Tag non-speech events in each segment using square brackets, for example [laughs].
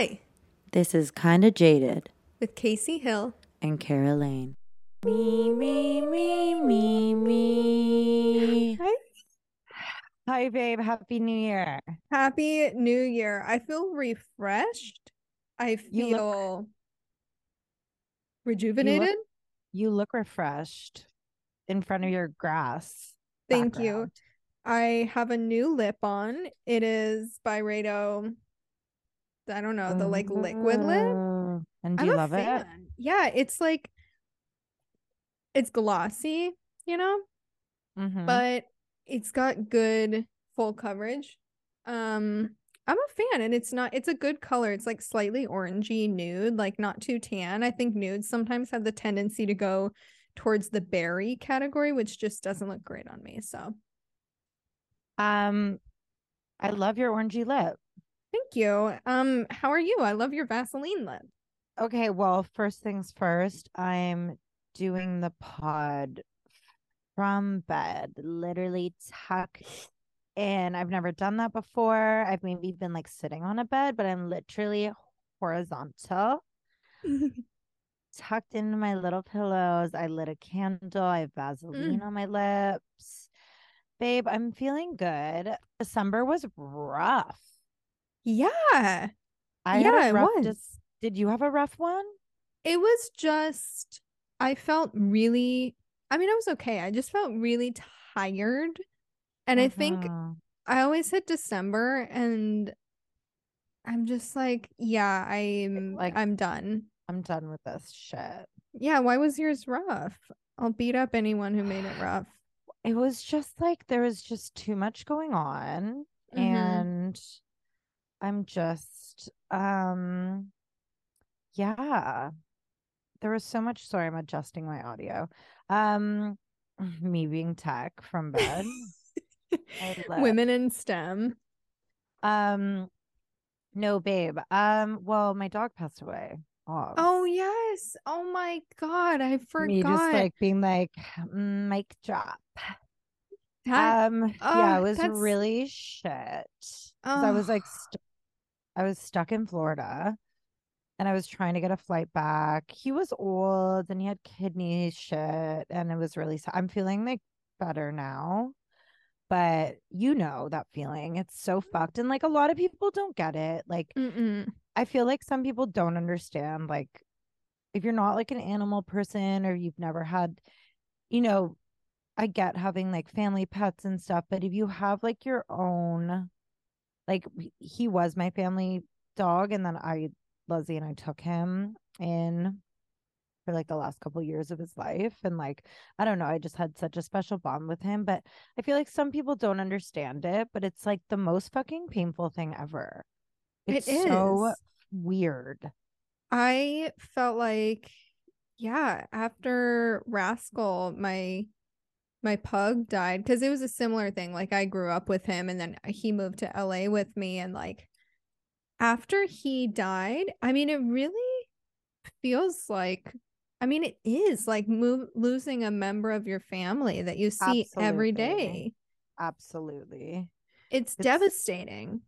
Hi, This is Kinda Jaded with Kacy Hill. and Kara Lane. Me, me, me, me, me. Hi. Hi, babe. Happy New Year. Happy New Year. I feel refreshed. I You look- feel rejuvenated. You look refreshed in front of your grass. Thank you. I have a new lip on. It is by Rado. I don't know, the like liquid lip. And do I'm you a love it? Yeah, it's like it's glossy, you know, Mhm. but it's got good full coverage. Um, I'm a fan, and it's not. It's a good color. It's like slightly orangey nude, like not too tan. I think nudes sometimes have the tendency to go towards the berry category, which just doesn't look great on me. So um, I love your orangey lip. Thank you. Um, how are you? I love your Vaseline lip. Okay, well, first things first, I'm doing the pod from bed, literally tucked in. I've never done that before. I've maybe been like sitting on a bed, but I'm literally horizontal, [laughs] tucked into my little pillows. I lit a candle. I have Vaseline on my lips. Babe, I'm feeling good. December was rough. Yeah, I had Yeah, a it was. dis- Did you have a rough one? it was just. I felt really. I mean, I was okay. I just felt really tired, and I think Mhm. I always hit December and I'm just like, yeah, I'm Like- I'm done. I'm done with this shit. Yeah, why was yours rough? I'll beat up anyone who made it rough. [sighs] It was just like there was just too much going on Mhm. and I'm just um yeah. There was so much sorry, I'm adjusting my audio. Um [laughs] me being tech from bed. [laughs] Women in STEM. Um no babe. Um well my dog passed away. Oh, Oh yes. Oh my god, I forgot. me just like being like "Mm, mic drop. that. Um, yeah, it was that's- really shit. 'Cause I was like, st- I was stuck in Florida, and I was trying to get a flight back. He was old and he had kidney shit, and it was really. sad. I'm feeling like better now, but you know that feeling. It's so mm-hmm. fucked, and like a lot of people don't get it. Like Mm-mm. I feel like some people don't understand. Like if you're not like an animal person or you've never had, you know, I get having like family pets and stuff, but if you have like your own, like he was my family dog, and then I, Leslie and I took him in for like the last couple years of his life. And like, I don't know, I just had such a special bond with him. But I feel like some people don't understand it, but it's like the most fucking painful thing ever. It It's so weird. I felt like, yeah, after Rascal, my my pug died because it was a similar thing. Like I grew up with him and then uh, he moved to LA with me and like after he died, I mean it really feels like I mean it is like move losing a member of your family that you see every Absolutely. day. Absolutely. It's, It's- devastating.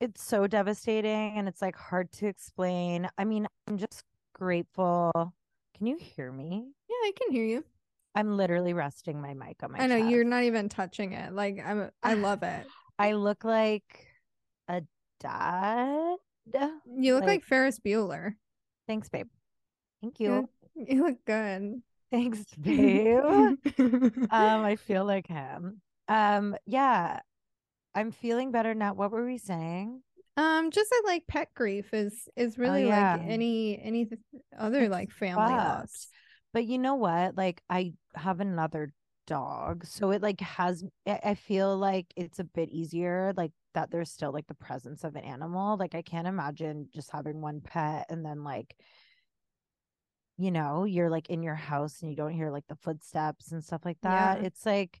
It's so devastating and it's like hard to explain. I mean, I'm just grateful. Can you hear me? Yeah, I can hear you. I'm literally resting my mic on my I know you're not even touching it. Like I'm I love it. [sighs] I look like a dad. You look like, Ferris Bueller. thanks, babe. Thank You you. look, you look good. [laughs] Thanks, [laughs] babe. [laughs] um, I feel like him. Um, yeah, I'm feeling better now. What were we saying? Um, just that like pet grief is is really Oh, yeah. like any any other It's like family loss. But you know what? Like I have another dog, so it like has. I I feel like it's a bit easier, like that. There's still like the presence of an animal. Like I can't imagine just having one pet and then like, you know, you're like in your house and you don't hear like the footsteps and stuff like that. Yeah. It's like,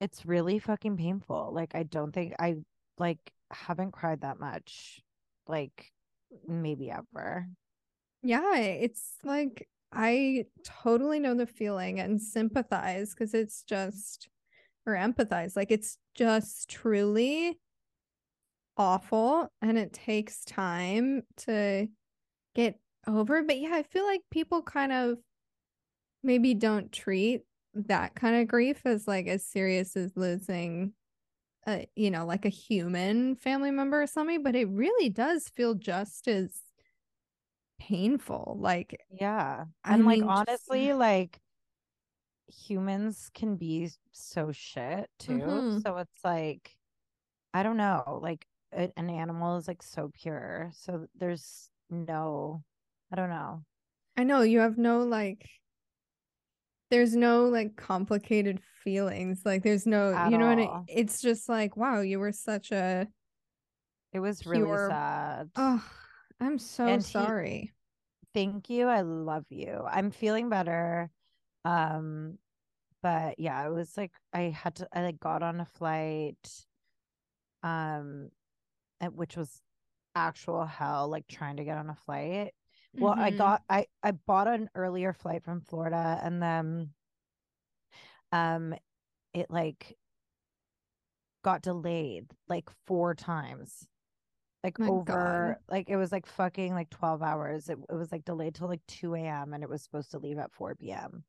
it's really fucking painful. Like I don't think I like haven't cried that much, like maybe ever. Yeah, it's like I totally know the feeling and sympathize because it's just or empathize. Like it's just truly awful and it takes time to get over. But yeah, I feel like people kind of maybe don't treat that kind of grief as like as serious as losing a you know like a human family member or something but it really does feel just as painful like yeah I and like mean, just- honestly like humans can be so shit too Mhm. so it's like i don't know like a- an animal is like so pure so there's no i don't know I know you have no like there's no like complicated feelings like there's no At you know what I, all. it's just like wow you were such a it was really Pure- sad oh I'm so And he- sorry. Thank you i love you. I'm feeling better um but yeah it was like i had to i like got on a flight um which was actual hell like trying to get on a flight. Well i Mhm. got i i bought an earlier flight from florida and then um it like got delayed like four times like My over like it was like fucking like 12 hours. It, it was like delayed till like 2 a.m and it was supposed to leave at 4 p.m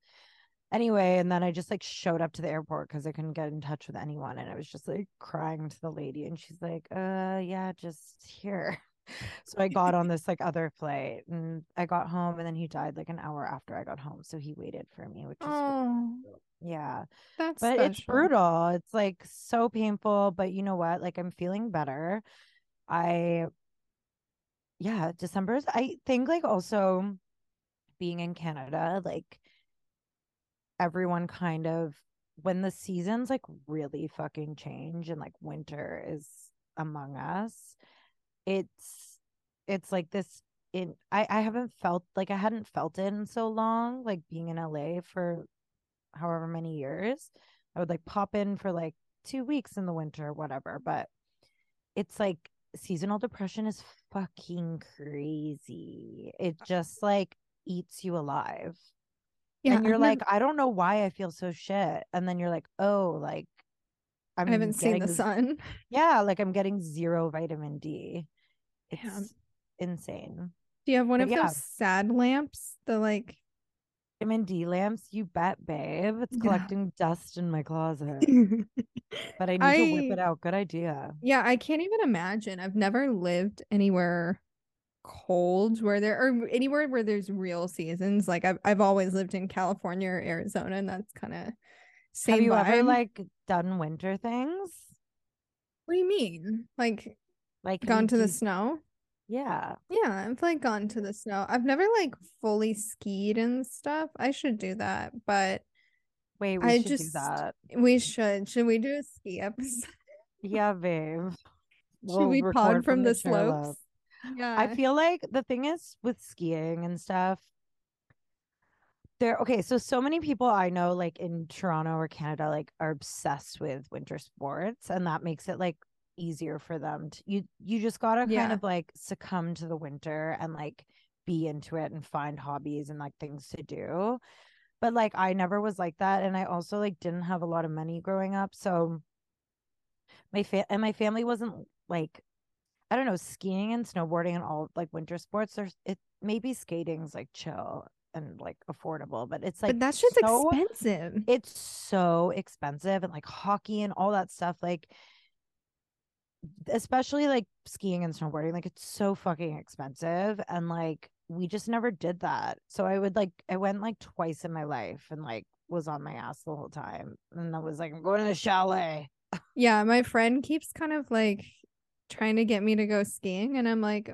anyway and then i just like showed up to the airport because i couldn't get in touch with anyone and i was just like crying to the lady and she's like uh yeah just here. [laughs] So i got on [laughs] this like other flight and i got home and then he died like an hour after i got home so he waited for me which is really- oh. yeah. That's but it's brutal. It's like so painful but you know what? Like i'm feeling better i yeah december's i think like also being in canada like everyone kind of when the seasons like really fucking change and like winter is among us it's it's like this in i i haven't felt like i hadn't felt it in so long like being in la for however many years. I would like pop in for like two weeks in the winter or whatever but it's like seasonal depression is fucking crazy. It just like eats you alive. Yeah and you're I've like never- i don't know why i feel so shit. And then you're like oh like i'm I haven't seen the sun. Yeah like i'm getting zero vitamin d. It's Yeah. insane. Do you have one But of yeah. those sad lamps? The like vitamin d lamps you bet babe it's Yeah. collecting dust in my closet [laughs] but i need to whip it out good idea Yeah, I can't even imagine. I've never lived anywhere cold where there or anywhere where there's real seasons. Like I've I've always lived in California or Arizona, and that's kind of same have you ever like done winter things what do you mean? Like like gone to the snow? Yeah Yeah, I've like gone to the snow. I've never like fully skied and stuff. I should do that, but wait we I should do just- that we should. Should we do a ski episode? [laughs] yeah babe should We'll we pod record from, the, chairlift. slopes? Yeah. I feel like the thing is with skiing and stuff, there, okay, so so many people I know, like in Toronto or Canada, like are obsessed with winter sports, and that makes it like easier for them to you you just gotta kind of like succumb to the winter and like be into it and find hobbies and like things to do. But like I never was like that. And I also like didn't have a lot of money growing up. So my fa- and my family wasn't like I don't know, skiing and snowboarding and all like winter sports. There's it maybe skating's like chill and like affordable, but it's like but that shit's so, expensive. It's so expensive and like hockey and all that stuff. Like especially like skiing and snowboarding, like it's so fucking expensive. And like we just never did that. So I would like I went like twice in my life and like was on my ass the whole time. And I was like, I'm going to the chalet. Yeah, my friend keeps kind of like trying to get me to go skiing, and I'm like,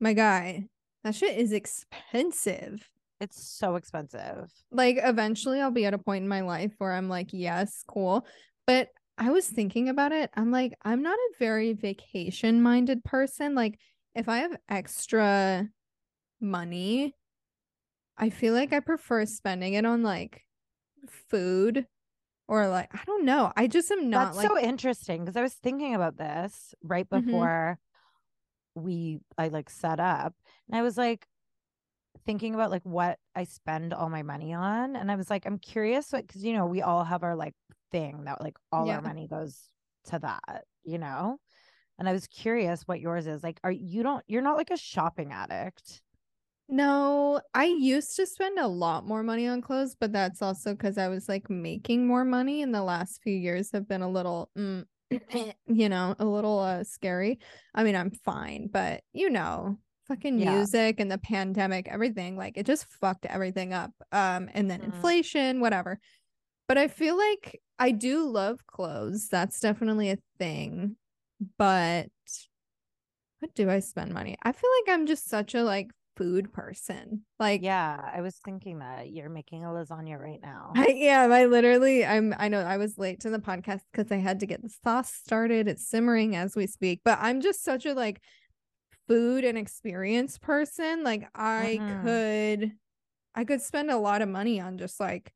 my guy, that shit is expensive. It's so expensive. Like, eventually, I'll be at a point in my life where I'm like, yes, cool. But I was thinking about it. I'm like, I'm not a very vacation minded person. Like, if I have extra money, I feel like I prefer spending it on like food or like, I don't know. I just am not That's like, so interesting because I was thinking about this right Mhm. before we I like set up and I was like thinking about like what I spend all my money on and I was like I'm curious what because you know we all have our like thing that like all Yeah. our money goes to that you know And I was curious what yours is. Like, are you don't you're not like a shopping addict. No, I used to spend a lot more money on clothes, but that's also because I was like making more money and the last few years have been a little mm, [clears throat] you know, a little uh scary. I mean, I'm fine, but you know, fucking Yeah. music and the pandemic, everything, like it just fucked everything up. Um, and then Mhm. inflation, whatever. But I feel like I do love clothes. That's definitely a thing. But what do I spend money? I feel like I'm just such a like food person. Like Yeah, I was thinking that you're making a lasagna right now. I am. I literally, I'm, I know I was late to the podcast because I had to get the sauce started. It's simmering as we speak, but I'm just such a like food and experience person. Like I Mhm. could, I could spend a lot of money on just like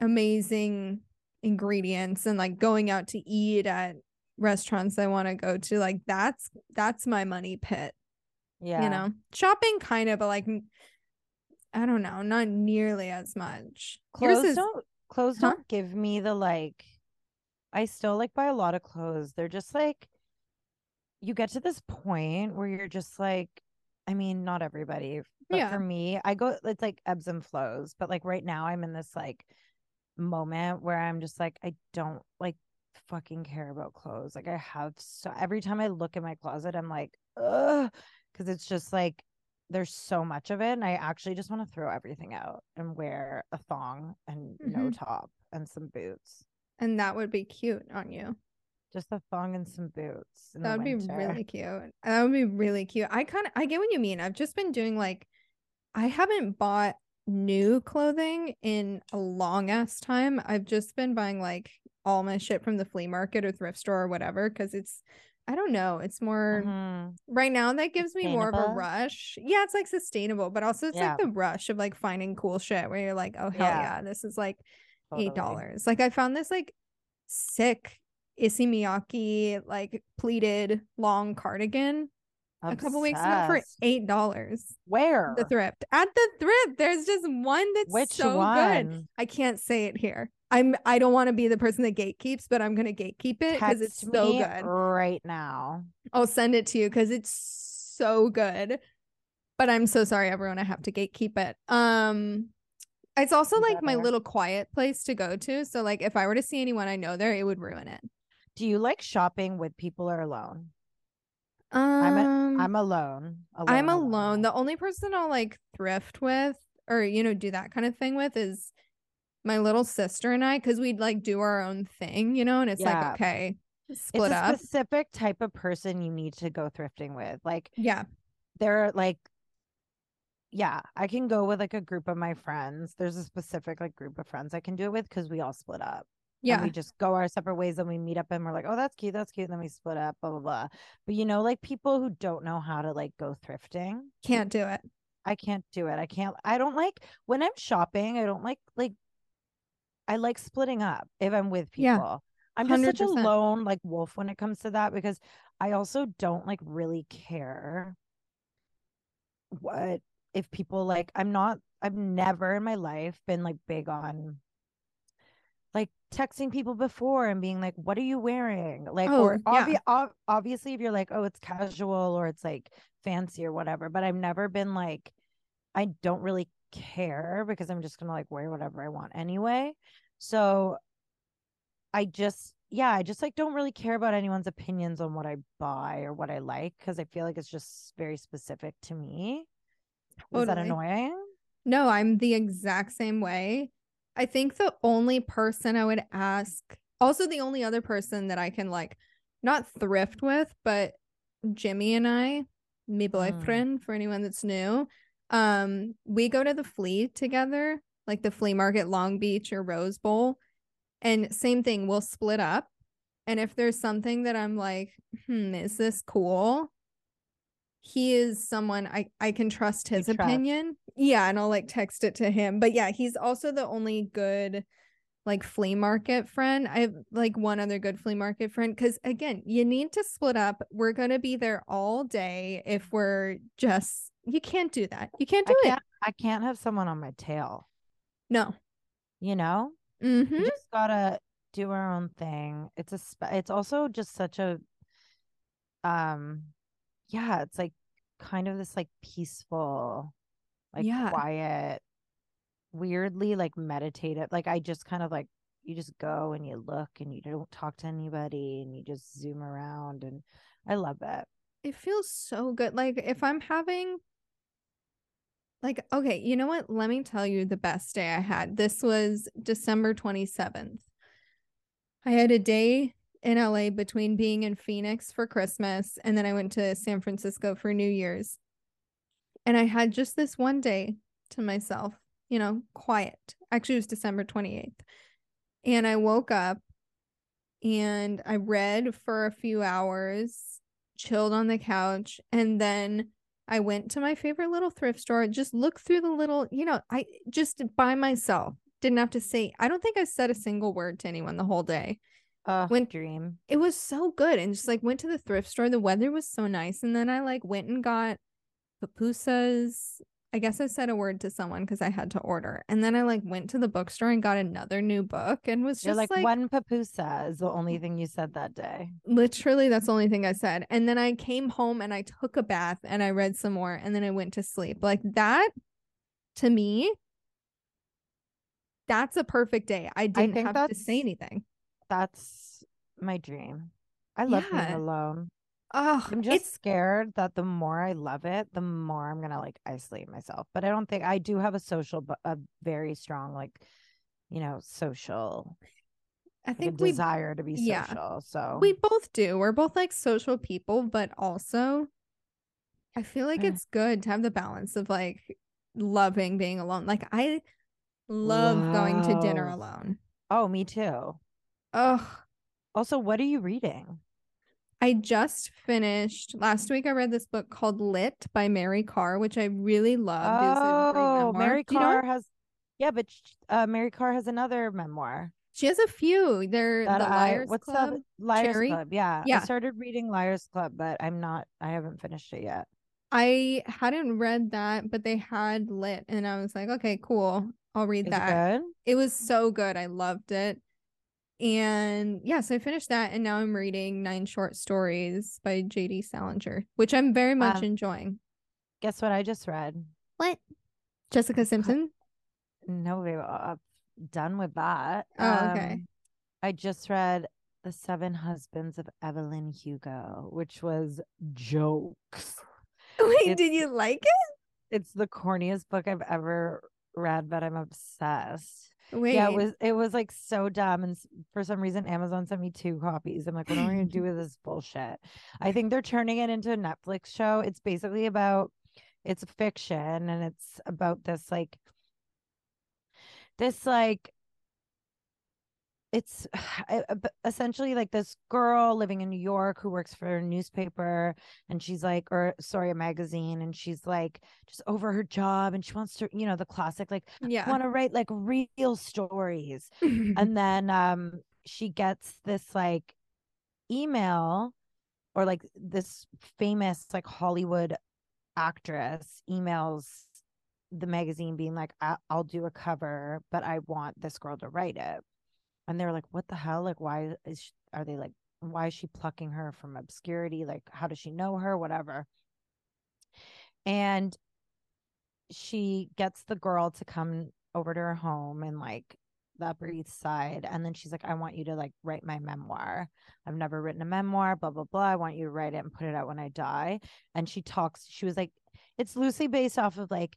amazing ingredients and like going out to eat at restaurants I want to go to. Like that's, that's my money pit yeah. you know shopping kind of but like I don't know not nearly as much Clothes is- don't clothes Huh? don't give me the like I still like buy a lot of clothes. They're just like you get to this point where you're just like I mean, not everybody, but Yeah. for me, I go it's like ebbs and flows. But like right now I'm in this like moment where I'm just like I don't like fucking care about clothes. Like I have so every time I look in my closet, I'm like, ugh, because it's just like there's so much of it. And I actually just want to throw everything out and wear a thong and no Mhm. top and some boots. and that would be cute on you Just a thong and some boots. that would be really cute that would be really cute i kind of i get what you mean i've just been doing like i haven't bought new clothing in a long ass time i've just been buying like all my shit from the flea market or thrift store or whatever because it's i don't know it's more Mhm. right now that gives me more of a rush yeah it's like sustainable but also it's Yeah. like the rush of like finding cool shit where you're like oh hell Yeah. yeah, this is like Totally. eight dollars like i found this like sick issey miyake like pleated long cardigan a couple weeks ago for eight dollars Where? the thrift at the thrift there's just one that's Which so good i can't say it here i'm i don't want to be the person that gatekeeps but i'm gonna gatekeep it because it's so good right now. I'll send it to you because it's so good. But I'm so sorry, everyone. I have to gatekeep it. Um, it's also like my little quiet place to go to. So like, if I were to see anyone I know there, it would ruin it. Do you like shopping with people or alone? Um, I'm I'm, alone. I'm alone. alone. The only person I'll like thrift with, or you know, do that kind of thing with, is my little sister and I, because we'd like do our own thing, you know. And it's Yeah. like, okay, it's split a up. specific type of person you need to go thrifting with. Like Yeah, they're like yeah, I can go with like a group of my friends. There's a specific like group of friends I can do it with because we all split up. And yeah, we just go our separate ways and we meet up and we're like, oh, that's cute, that's cute. And then we split up, blah, blah, blah. But you know, like people who don't know how to like go thrifting, can't do it. I can't do it. I can't, I don't like when I'm shopping, I don't like, like, I like splitting up if I'm with people. Yeah, I'm just such a lone like wolf when it comes to that because I also don't like really care what if people like I'm not I've never in my life been like big on texting people before and being like what are you wearing like Oh, or yeah. ob- obviously if you're like oh it's casual or it's like fancy or whatever but I've never been like I don't really care because I'm just gonna like wear whatever I want anyway so I just yeah, I just like don't really care about anyone's opinions on what I buy or what I like because I feel like it's just very specific to me. Is that Totally. annoying? No, I'm the exact same way. I think the only person I would ask, also the only other person that I can like not thrift with, but Jimmy and I, my boyfriend, for anyone that's new, um, we go to the flea together, like the flea market, Long Beach or Rose Bowl. And same thing, we'll split up. And if there's something that I'm like, hmm, is this cool? He is someone I, I can trust You his trust. Yeah, and I'll like text it to him. But yeah, he's also the only good like flea market friend. I have like one other good flea market friend because again, you need to split up. We're gonna be there all day if we're just you can't do that. You can't do it. can't I can't have someone on my tail, No. you know? Mm-hmm. We just gotta do our own thing. It's a it's also just such a um yeah, it's like kind of this like peaceful, like Yeah. quiet, weirdly like meditative. Like I just kind of like you just go and you look and you don't talk to anybody and you just zoom around and I love it. It feels so good. Like if I'm having like okay, you know what? Let me tell you the best day I had. This was December 27th. I had a day in LA between being in Phoenix for Christmas and then I went to San Francisco for New Year's. And I had just this one day to myself, you know, quiet. Actually, it was December 28th. And I woke up and I read for a few hours, chilled on the couch, and then I went to my favorite little thrift store, just looked through the little, you know, I just by myself didn't have to say, I don't think I said a single word to anyone the whole day. Uh When- dream. It was so good. And just like went to the thrift store. The weather was so nice. And then I like went and got pupusas. I guess I said a word to someone because I had to order. And then I like went to the bookstore and got another new book and was just like, like, one papusa is the only thing you said that day. literally that's the only thing I said. And then I came home and I took a bath and I read some more and then I went to sleep. Like that to me, that's a perfect day. I didn't think have to say anything. That's my dream. I love being alone. Oh, I'm just scared that the more I love it, the more I'm gonna like isolate myself. But I don't think I do have a social, but a very strong like, you know, social I like, think we desire to be yeah. social. So we both do. We're both like social people, but also I feel like mm. it's good to have the balance of like loving being alone. Like I love going to dinner alone. oh, me too. Oh, Also, what are you reading? I just finished last week. I read this book called Lit by Mary Karr, which I really loved. It was a great Oh. Mary Do you know? Karr has, yeah, but uh, Mary Karr has another memoir. She has a few. They're that the I Liars what's Club. that Liars Cherry? Club? Yeah. Yeah. I started reading Liars Club, but I'm not I haven't finished it yet. I hadn't read that, but they had Lit, and I was like, okay, cool. I'll read Is that. it? It was so good. I loved it. And yeah, so I finished that and now I'm reading Nine Short Stories by JD Salinger, which I'm very much Um, enjoying. Guess what I just read? What? Jessica Simpson? No, we I'm done with that. Oh, okay. Um, I just read The Seven Husbands of Evelyn Hugo, which was jokes. [laughs] Wait, It's- did you like it? It's the corniest book I've ever read, but I'm obsessed. Wait. Yeah, it was it was like so dumb, and for some reason Amazon sent me two copies. I'm like, what am I gonna do [laughs] with this bullshit? I think they're turning it into a Netflix show. It's basically about it's fiction, and it's about this like this like it's [sighs] uh, essentially like this girl living in New York who works for a newspaper and she's like or sorry a magazine and she's like just over her job and she wants to you know the classic like yeah. want to write like real stories [laughs] and then um she gets this like email or like this famous like hollywood actress emails the magazine being like I- i'll do a cover but i want this girl to write it and they're like what the hell like why is she, are they like why is she plucking her from obscurity like how does she know her whatever and she gets the girl to come over to her home in like the Upper East Side. And then she's like, I want you to like write my memoir. I've never written a memoir, blah, blah, blah. I want you to write it and put it out when I die. And she talks, she was like, it's loosely based off of like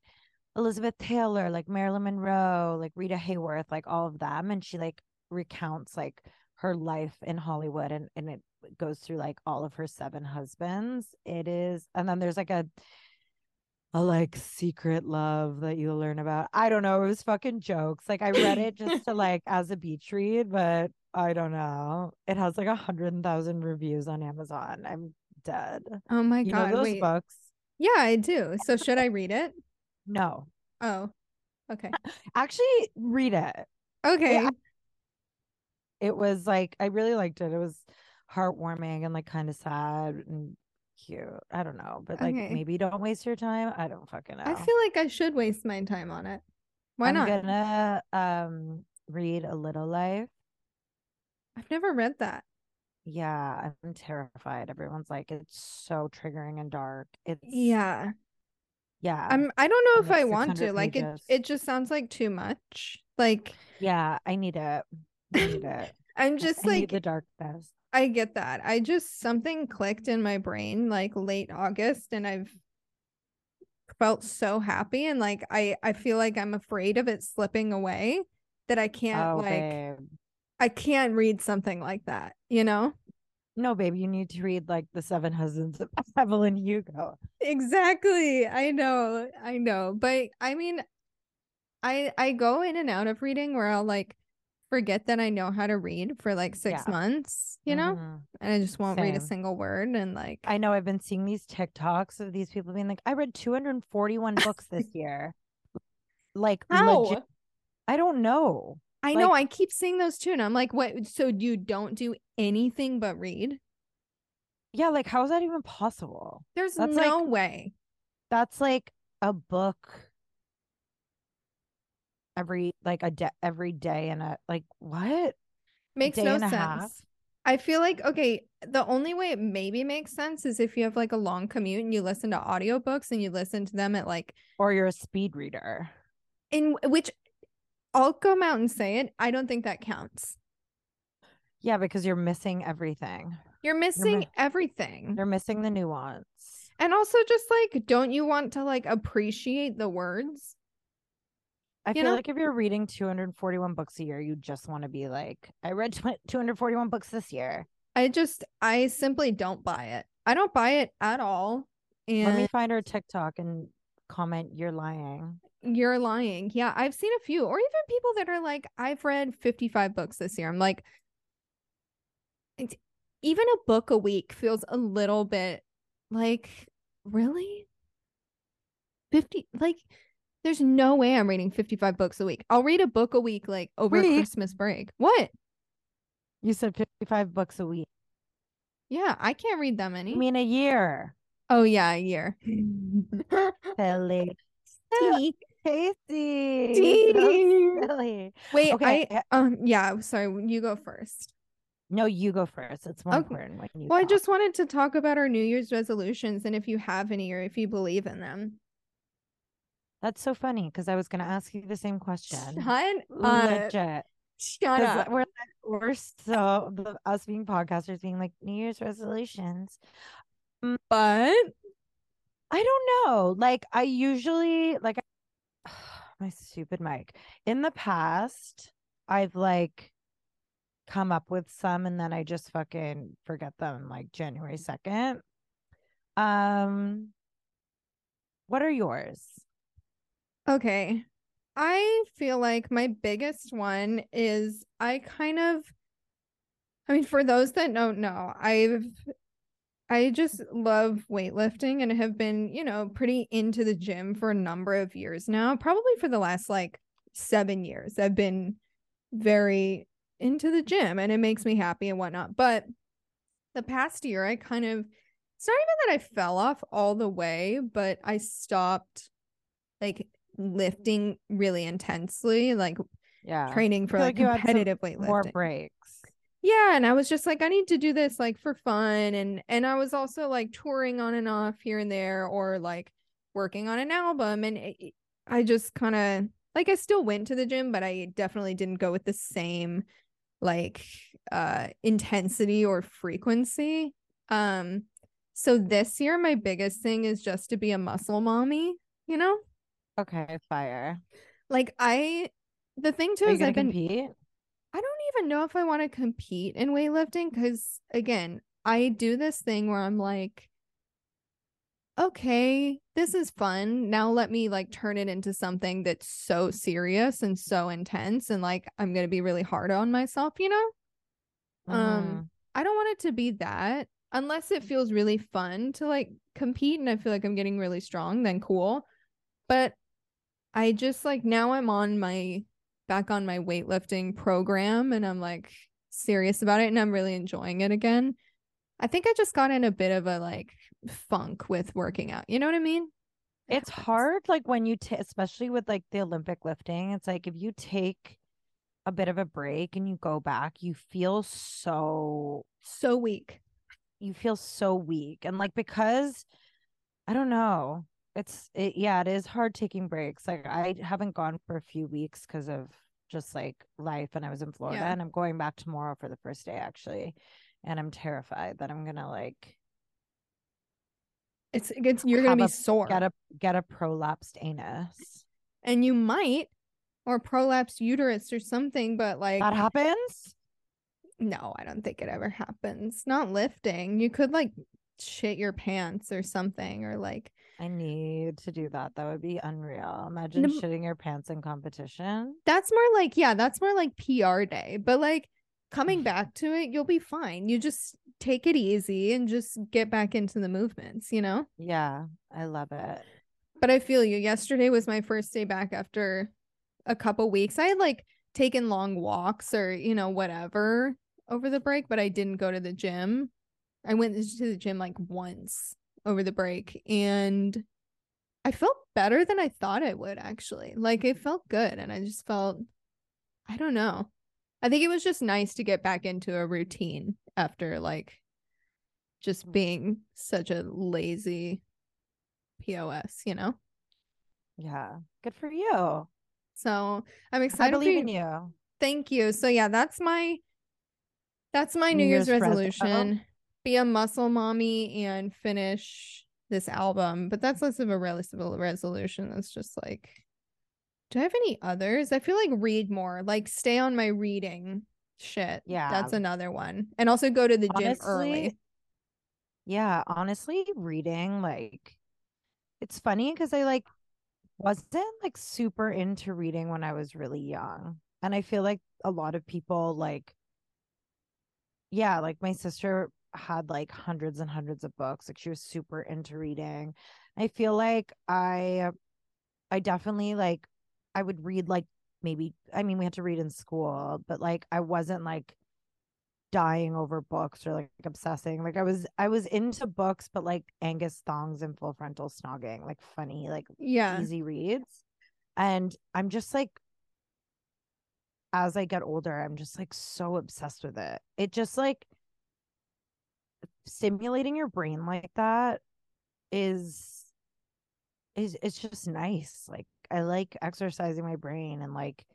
Elizabeth Taylor, like Marilyn Monroe, like Rita Hayworth, like all of them. And she like recounts like her life in Hollywood and, and it goes through like all of her seven husbands. It is, and then there's like a a like secret love that you learn about. I don't know. It was fucking jokes. Like I read it just to like [laughs] as a beach read, but I don't know. It has like a hundred thousand reviews on Amazon. I'm dead. oh my you god. know those Wait. books? Yeah, I do. So should I read it? No. Oh. Okay. [laughs] Actually, read it. Okay. It was like I really liked it. It was heartwarming and like kind of sad and cute. I don't know, but like Okay. maybe don't waste your time. I don't fucking know. I feel like I should waste my time on it. Why not? I'm gonna um read a little life. I've never read that. yeah, I'm terrified. Everyone's like, it's so triggering and dark. It's Yeah. yeah. I'm I don't know if I want to. 600 Like it it just sounds like too much. Like yeah, I need it. I need it. [laughs] I'm just I like the darkness. I get that. I just something clicked in my brain like late August and I've felt so happy and like I I feel like I'm afraid of it slipping away that I can't Oh, like babe. I can't read something like that, you know? No, babe, you need to read like the Seven Husbands of [laughs] Evelyn Hugo. Exactly. I know. I know. But I mean I I go in and out of reading where I'll like forget that I know how to read for like 6 Yeah. months, you know? Mhm. And I just won't read a single word and like I know I've been seeing these TikToks of these people being like, I read 241 books this [laughs] year. Like How? legit. I don't know. I know I keep seeing those too, and I'm like, what? So you don't do anything but read? Yeah, like how is that even possible? There's That's no like- way. That's like a book every like a day every day and a like what? Makes no sense. half? I feel like okay, the only way it maybe makes sense is if you have like a long commute and you listen to audiobooks and you listen to them at like Or you're a speed reader. in which I'll come out and say it. I don't think that counts. Yeah, because you're missing everything. You're missing mi- everything. You're missing the nuance. And also just like don't you want to like appreciate the words? I You feel know? like if you're reading 241 books a year, you just want to be like, I read tw- 241 books this year. I just I simply don't buy it. I don't buy it at all. And Let me find her TikTok and comment, you're lying. You're lying. Yeah, I've seen a few, or even people that are like, I've read 55 books this year. I'm like, it's, even a book a week feels a little bit like, really? 50, like, there's no way I'm reading 55 books a week. I'll read a book a week, like, over Wait. Christmas break. What? You said 55 books a week. Yeah, I can't read that many. I mean, a year. oh, yeah, a year. [laughs] Silly. Tea. Kacy. Tea. So silly. Wait, Okay. I, um, yeah, sorry, you go first. No, you go first. It's more Okay. important when you Well, I just wanted to talk about our New Year's resolutions and if you have any or if you believe in them. That's so funny because I was going to ask you the same question. Shut up. Legit. Shut 'Cause up. We're, we're so, the, us being podcasters being like, New Year's resolutions. But I don't know. Like I usually like [sighs] my stupid mic. In the past, I've like come up with some and then I just fucking forget them like January 2nd. Um what are yours? Okay. I feel like my biggest one is I kind of I mean for those that don't know, I've I just love weightlifting and have been, you know, pretty into the gym for a number of years now. Probably for the last like 7 years. I've been very into the gym and it makes me happy and whatnot. But the past year, I kind of, it's not even that I fell off all the way, but I stopped like lifting really intensely, like Yeah. training for like, like competitive weightlifting. More breaks. Yeah, and I was just like I need to do this like for fun and and I was also like touring on and off here and there or like working on an album and it- I just kind of like I still went to the gym but I definitely didn't go with the same like uh intensity or frequency. Um so this year my biggest thing is just to be a muscle mommy, you know? Okay, fire. Like I the thing too Are is I've been compete? I don't even know if I want to compete in weightlifting because, again, I do this thing where I'm like, okay, this is fun. Now let me like turn it into something that's so serious and so intense. And like, I'm going to be really hard on myself, you know? Um, I don't want it to be that unless it feels really fun to like compete and I feel like I'm getting really strong, then cool. But I just like now I'm on my back on my weightlifting program and I'm like serious about it and I'm really enjoying it again. I think I just got in a bit of a like funk with working out. You know what I mean? It's hard like when you ta especially with like the olympic lifting it's like if you take a bit of a break and you go back you feel so so weak. You feel so weak. And like because I don't know. It's it yeah, it is hard taking breaks. Like I haven't gone for a few weeks because of just like life and I was in Florida Yeah. and I'm going back tomorrow for the first day actually. And I'm terrified that I'm gonna like It's it's you're gonna be a- sore. get a get a prolapsed anus. and you might or prolapsed uterus or something, but like That happens? no, I don't think it ever happens. Not lifting. You could like shit your pants or something or like I need to do that. That would be unreal. Imagine No, shitting your pants in competition. that's more like yeah, that's more like PR day. But like coming mm. back to it, you'll be fine. You just take it easy and just get back into the movements, you know? Yeah, I love it. But I feel you. Yesterday was my first day back after a couple weeks. I had like taken long walks or, you know, whatever over the break, but I didn't go to the gym. I went to the gym like once over the break and I felt better than I thought I would actually. Like it mm-hmm. felt good and I just felt I don't know. I think it was just nice to get back into a routine after like just mm-hmm. being such a lazy POS, you know? Yeah. Good for you. So I'm excited for believe you. in you. Thank you. So yeah, that's my that's my New, New Year's, Year's reso- resolution. Be a muscle mommy and finish this album. But that's less of a realistic resolution. That's just like do I have any others? I feel like read more, like stay on my reading shit. Yeah. That's another one. And also go to the gym early. Yeah, honestly, reading like it's funny because I like wasn't like super into reading when I was really young. And I feel like a lot of people like yeah, like my sister had like hundreds and hundreds of books. Like she was super into reading. I feel like I I definitely like I would read like maybe I mean we had to read in school, but like I wasn't like dying over books or like obsessing. Like I was I was into books, but like Angus Thongs and Full Frontal Snogging, like funny, like Yeah. easy reads. And I'm just like as I get older, I'm just like so obsessed with it. It just like stimulating your brain like that is is it's just nice. Like I like exercising my brain and like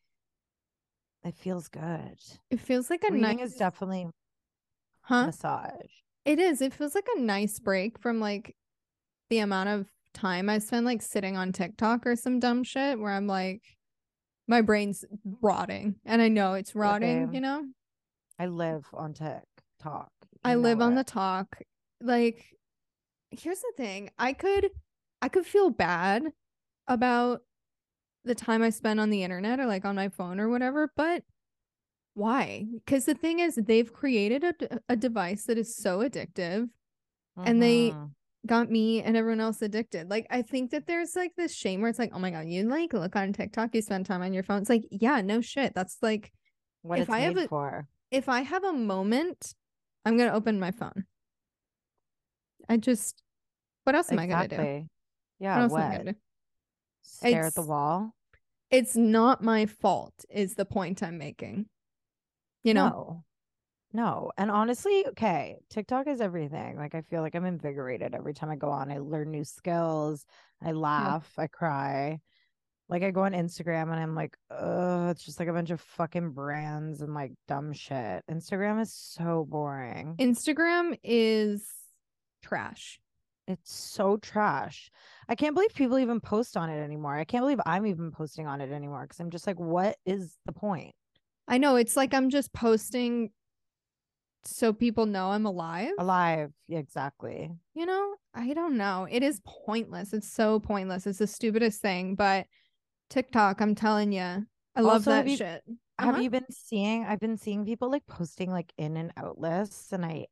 it feels good. It feels like a Reading nice is definitely huh? massage. It is. It feels like a nice break from like the amount of time I spend like sitting on TikTok or some dumb shit where I'm like, my brain's rotting and I know it's rotting, babe. you know? I live on TikTok. I You live on the talk. Like, here's the thing I could, I could feel bad about the time I spend on the internet or like on my phone or whatever, but why? Because the thing is, they've created a, a device that is so addictive and they- Mhm. got me and everyone else addicted. Like I think that there's like this shame where it's like, oh my god, you like look on TikTok, you spend time on your phone. It's like, yeah, no shit. That's like what if I have a- for. if I have a moment, I'm gonna open my phone. I just what else am I gonna do? Exactly. What Yeah, else what? am I gonna do? Stare at the wall? It's not my fault, is the point I'm making. You know? No. No. And honestly, okay, TikTok is everything. Like I feel like I'm invigorated every time I go on. I learn new skills. I laugh, I cry. Like I go on Instagram and I'm like, oh, it's just like a bunch of fucking brands and like dumb shit. Instagram is so boring. Instagram is trash. It's so trash. I can't believe people even post on it anymore. I can't believe I'm even posting on it anymore because I'm just like, what is the point? I know it's like I'm just posting so people know I'm alive. Alive. Yeah, exactly. You know, I don't know. It is pointless. It's so pointless. It's the stupidest thing. But TikTok, I'm telling you, I love Also, have that you- shit. Have Uh-huh. you been seeing? I've been seeing people like posting like in and out lists, and I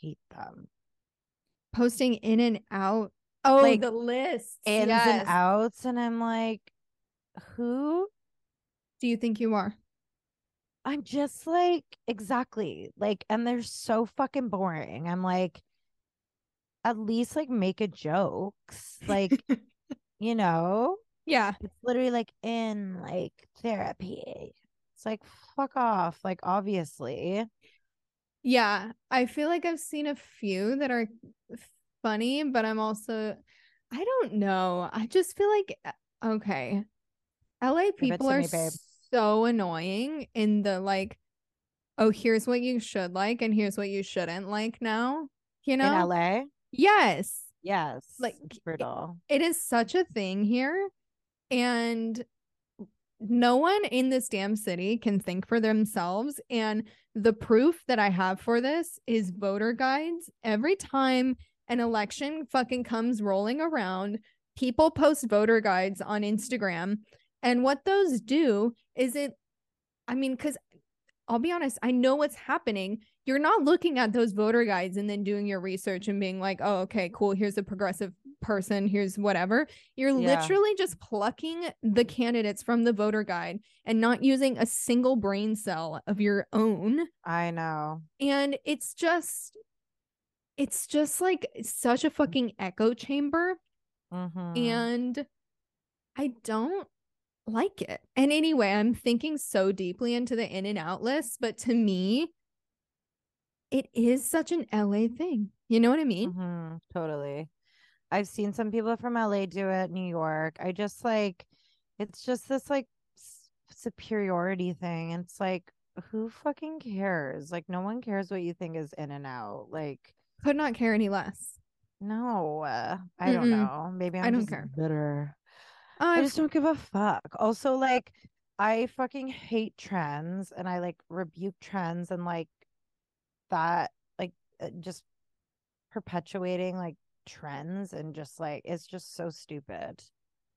hate them. Posting in and out. Oh, Like, the lists. Ins yes. and outs, and I'm like, who? Do you think you are? I'm just like, exactly. Like, and they're so fucking boring. I'm like, at least like make a jokes. Like, [laughs] you know, yeah. it's literally like in like therapy. It's like, fuck off. Like, obviously. Yeah, I feel like I've seen a few that are funny, but I'm also I don't know. I just feel like uh, okay. LA people are me, so annoying in the like oh, here's what you should like and here's what you shouldn't like now. You know? In LA? Yes. Yes. Like brutal. it, it is such a thing here. And no one in this damn city can think for themselves. And the proof that I have for this is voter guides. Every time an election fucking comes rolling around, people post voter guides on Instagram. And what those do is it, I mean, because I'll be honest, I know what's happening. You're not looking at those voter guides and then doing your research and being like, oh, okay, cool. Here's a progressive person. Here's whatever. You're yeah. literally just plucking the candidates from the voter guide and not using a single brain cell of your own. I know. And it's just, it's just like such a fucking echo chamber. Mm-hmm. And I don't like it. And anyway, I'm thinking so deeply into the in and out list, but to me, it is such an LA thing. You know what I mean? Mm-hmm, totally. I've seen some people from LA do it, New York. I just like it's just this like superiority thing. It's like, who fucking cares? Like, no one cares what you think is in and out. Like, could not care any less. No, uh, I Mm-mm. don't know. Maybe I'm I do not care. bitter. I just don't give a fuck. Also, like, I fucking hate trends and I like rebuke trends and like that, like, uh, just perpetuating like trends and just like it's just so stupid.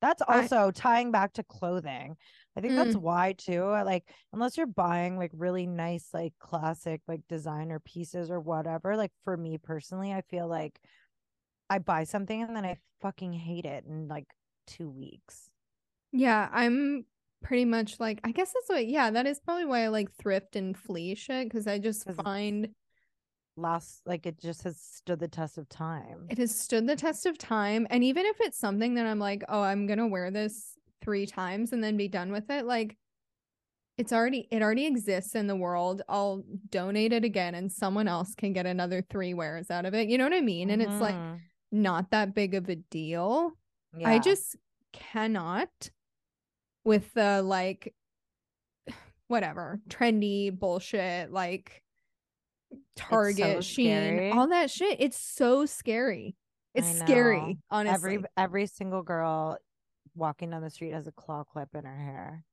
That's also I, tying back to clothing. I think mm. that's why too. Like unless you're buying like really nice like classic like designer pieces or whatever, like for me personally, I feel like I buy something and then I fucking hate it in like 2 weeks. Yeah, I'm pretty much like I guess that's what yeah, that is probably why I like thrift and flea shit cuz I just find last like it just has stood the test of time. It has stood the test of time. And even if it's something that I'm like, oh, I'm gonna wear this three times and then be done with it, like it's already it already exists in the world. I'll donate it again and someone else can get another three wears out of it. You know what I mean? And mm-hmm. it's like mm-hmm. not that big of a deal. Yeah. I just cannot with the like whatever trendy bullshit like Target, so Shein, all that shit. It's so scary. It's scary, honestly. Every every single girl walking down the street has a claw clip in her hair.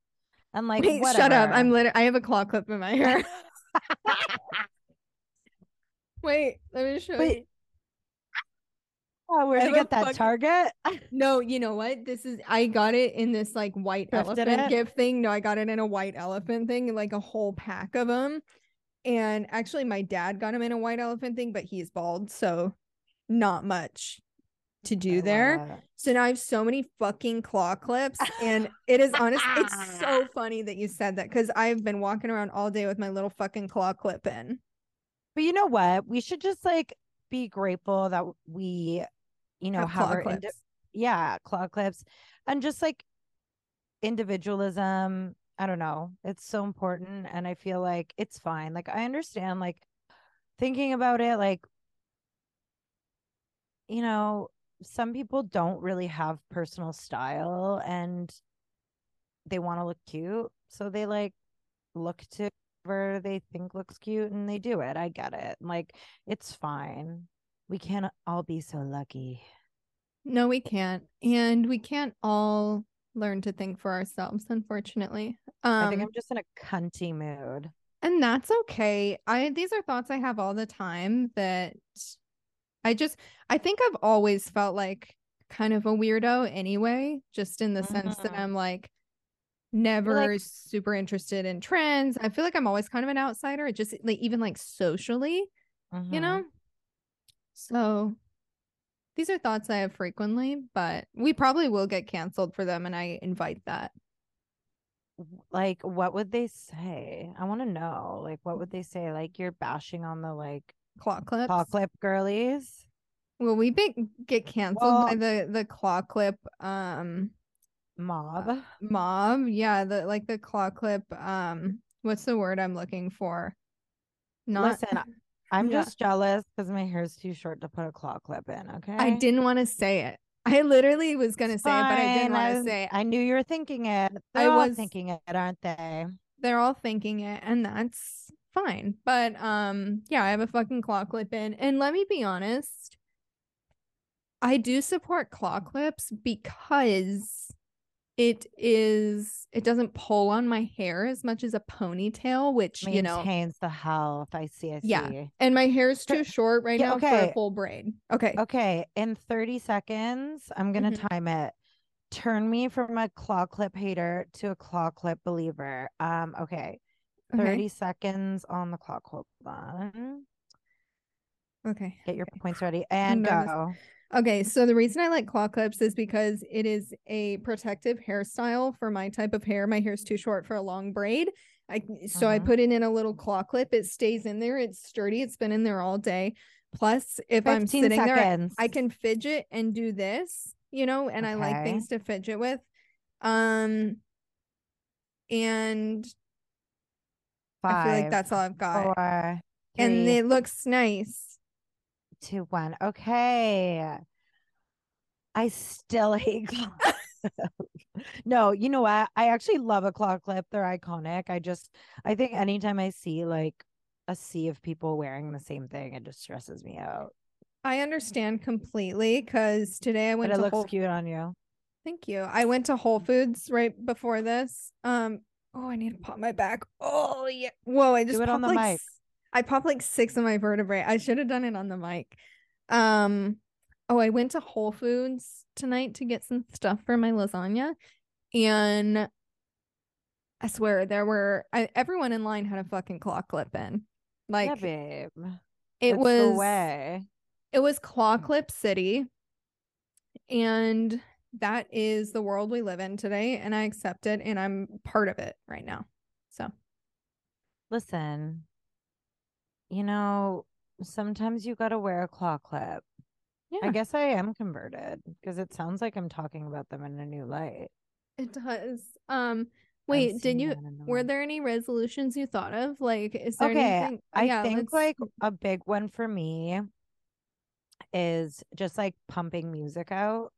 And like Wait, shut up. I'm literally I have a claw clip in my hair. [laughs] Wait, let me show Wait. you. Oh, where'd you get that fucking... Target? [laughs] no, you know what? This is I got it in this like white elephant it? gift thing. No, I got it in a white elephant thing, like a whole pack of them. And actually, my dad got him in a white elephant thing, but he's bald, so not much to do I there. So now I have so many fucking claw clips, and [laughs] it is honest. it's so funny that you said that because I've been walking around all day with my little fucking claw clip in. But you know what? We should just like be grateful that we, you know, how our indi- yeah claw clips, and just like individualism I don't know. It's so important. And I feel like it's fine. Like, I understand, like, thinking about it, like, you know, some people don't really have personal style and they want to look cute. So they like look to whatever they think looks cute and they do it. I get it. Like, it's fine. We can't all be so lucky. No, we can't. And we can't all learn to think for ourselves, unfortunately. Um, I think um, I'm just in a cunty mood. And that's okay. I these are thoughts I have all the time that I just I think I've always felt like kind of a weirdo anyway, just in the mm-hmm. sense that mm-hmm. I'm like never like, super interested in trends. I feel like I'm always kind of an outsider, It just like even like socially, mm-hmm. you know? So these are thoughts I have frequently, but we probably will get canceled for them, and I invite that. Like, what would they say? I want to know. Like, what would they say? Like, you're bashing on the like claw clip, claw clip girlies. Will we be, get canceled well, by the the claw clip um mob? Uh, mob, yeah. The like the claw clip. Um, what's the word I'm looking for? Not listen. I'm Yeah. just jealous because my hair's too short to put a claw clip in. Okay. I didn't want to say it. I literally was gonna say it, but I didn't want to say it. I knew you were thinking it. I They're all was- thinking it, aren't they? They're all thinking it, and that's fine. But um, yeah, I have a fucking claw clip in, and let me be honest, I do support claw clips because it is it doesn't pull on my hair as much as a ponytail, which you know, Maintains the health. I see. I see. Yeah. and my hair's Sure. too short right Yeah, now for okay. a full braid. Okay, Okay. In 30 seconds, I'm gonna Mhm. time it. Turn me from a claw clip hater to a claw clip believer. Um, okay. 30 okay, seconds on the clock. Hold on. Okay. Get your okay. points ready [laughs] and go. Okay, so the reason I like claw clips is because it is a protective hairstyle for my type of hair. My hair's too short for a long braid. I so I Mhm. put it in a little claw clip. It stays in there. It's sturdy. It's been in there all day. Plus, if I'm 15 sitting there, seconds. I can fidget and do this, you know, and I like things to fidget with. Um and I feel like Five, that's all I've got. four, and it looks nice. Two, one. Okay. I still [laughs] hate claw. no, you know what? I actually love a claw clip. They're iconic. I just, I think anytime I see like a sea of people wearing the same thing, it just stresses me out. I understand completely because today I went. But it to looks Whole cute on you. Thank you. I went to Whole Foods right before this. Um, oh, I need to pop my back. Oh yeah. Whoa, I just Do it on the like mic. I popped like six of my vertebrae. I should have done it on the mic. Um, oh, I went to Whole Foods tonight to get some stuff for my lasagna, and I swear there were I, everyone in line had a fucking claw clip in. Like yeah, babe. it It's was way. it was Claw Clip City. And that is the world we live in today. And I accept it and I'm part of it right now. So Listen, you know, sometimes you got to wear a claw clip. yeah, I guess I am converted because it sounds like I'm talking about them in a new light. it does. Um, wait, did you were there any resolutions you thought of? Like, is there Okay, anything? I yeah, think let's- like a big one for me is just like pumping music out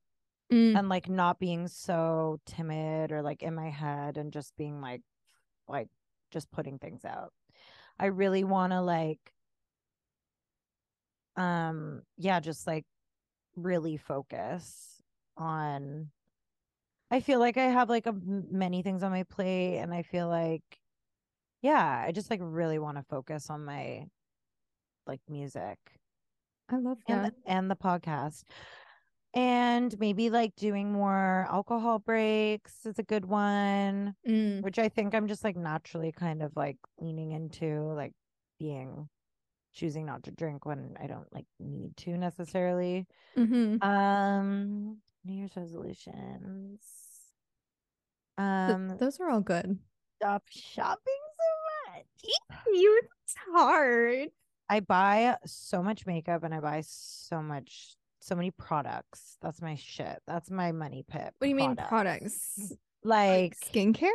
Mm, and like not being so timid or like in my head and just being like like just putting things out. I really want to like um yeah, just like really focus on I feel like I have like a many things on my plate and I feel like yeah, I just like really want to focus on my like music I love and that. the, and the podcast. And maybe like doing more alcohol breaks is a good one, Mm, which I think I'm just like naturally kind of like leaning into, like being choosing not to drink when I don't like need to necessarily. mhm. Um, New Year's resolutions. Th- Um, those are all good. stop shopping so much. [sighs] You, it's hard. I buy so much makeup and I buy so much, so many products. That's my shit. That's my money pit. What do you mean products. products? Like skincare?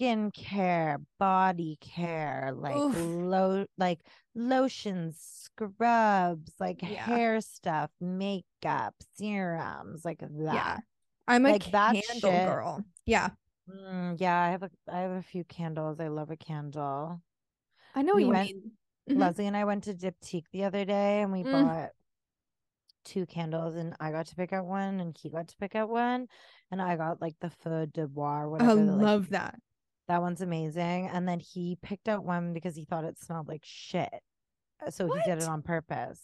skincare, body care, like Oof. lo- like lotions, scrubs, like Yeah. hair stuff, makeup, serums, like that. Yeah. I'm a Like that candle shit. girl. Yeah. Mm, yeah, I have a I have a few candles. I love a candle. I know We you went- mean. Mhm. Leslie and I went to Diptyque the other day and we Mm. bought two candles and I got to pick out one and he got to pick out one and I got like the feu de bois or I whatever. the, like, love that. that one's amazing. And then he picked out one because he thought it smelled like shit. Uh, So he did it on purpose.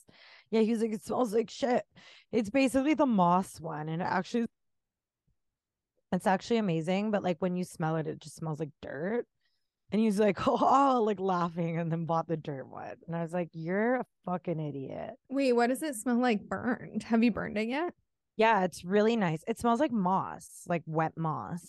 Yeah, he was like, it smells like shit. It's basically the moss one, and it actually it's actually amazing, but like when you smell it, it just smells like dirt. And he's like, [laughs] oh, like laughing, and then bought the dirt one. And I was like, You're a fucking idiot. Wait, what does it smell like burned? Have you burned it yet? Yeah, it's really nice. It smells like moss, like wet moss.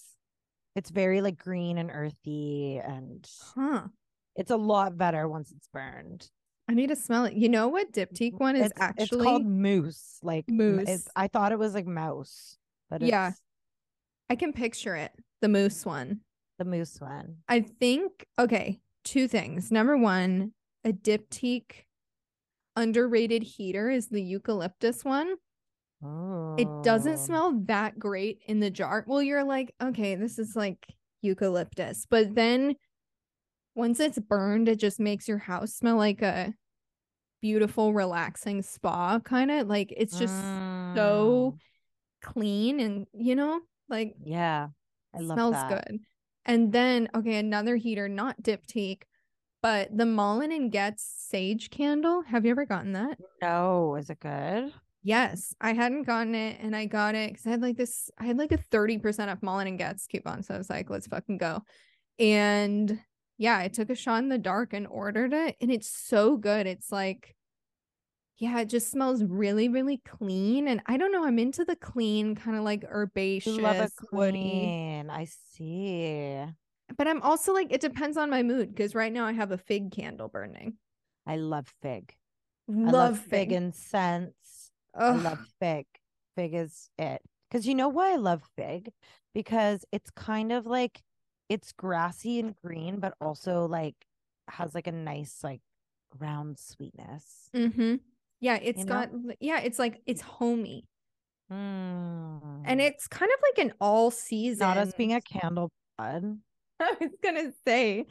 It's very like green and earthy, and Huh. it's a lot better once it's burned. I need to smell it. You know what diptyque one is it's, actually it's called moose. Like Moose. I thought it was like mouse, but Yeah. I can picture it. The moose one. The moose one. I think okay, two things. Number one, a diptyque underrated heater is the eucalyptus one. Oh. It doesn't smell that great in the jar. Well, you're like, okay, this is like eucalyptus. But then once it's burned, it just makes your house smell like a beautiful, relaxing spa kind of. Like it's just so Mm. clean and you know, like Yeah. I love smells that. good. And then okay, another heater, not diptyque, but the Malin and Goetz sage candle. Have you ever gotten that? No, is it good? Yes, I hadn't gotten it, and I got it because I had like this. I had like a thirty percent off Malin and Goetz coupon, so I was like, "Let's fucking go!" And yeah, I took a shot in the dark and ordered it, and it's so good. It's like, yeah, it just smells really, really clean, and I don't know. I'm into the clean, kind of like herbaceous, love a woody. clean. I see. But I'm also like, it depends on my mood because right now I have a fig candle burning. I love fig. I Love, love fig. fig incense. I Ugh. love fig. Fig is it. Because you know why I love fig? Because it's kind of like it's grassy and green, but also like has like a nice like round sweetness. Mm-hmm. Yeah, it's know? got yeah, it's like it's homey. Mm. And it's kind of like an all season. not us being a candle bud. [laughs] I was gonna say,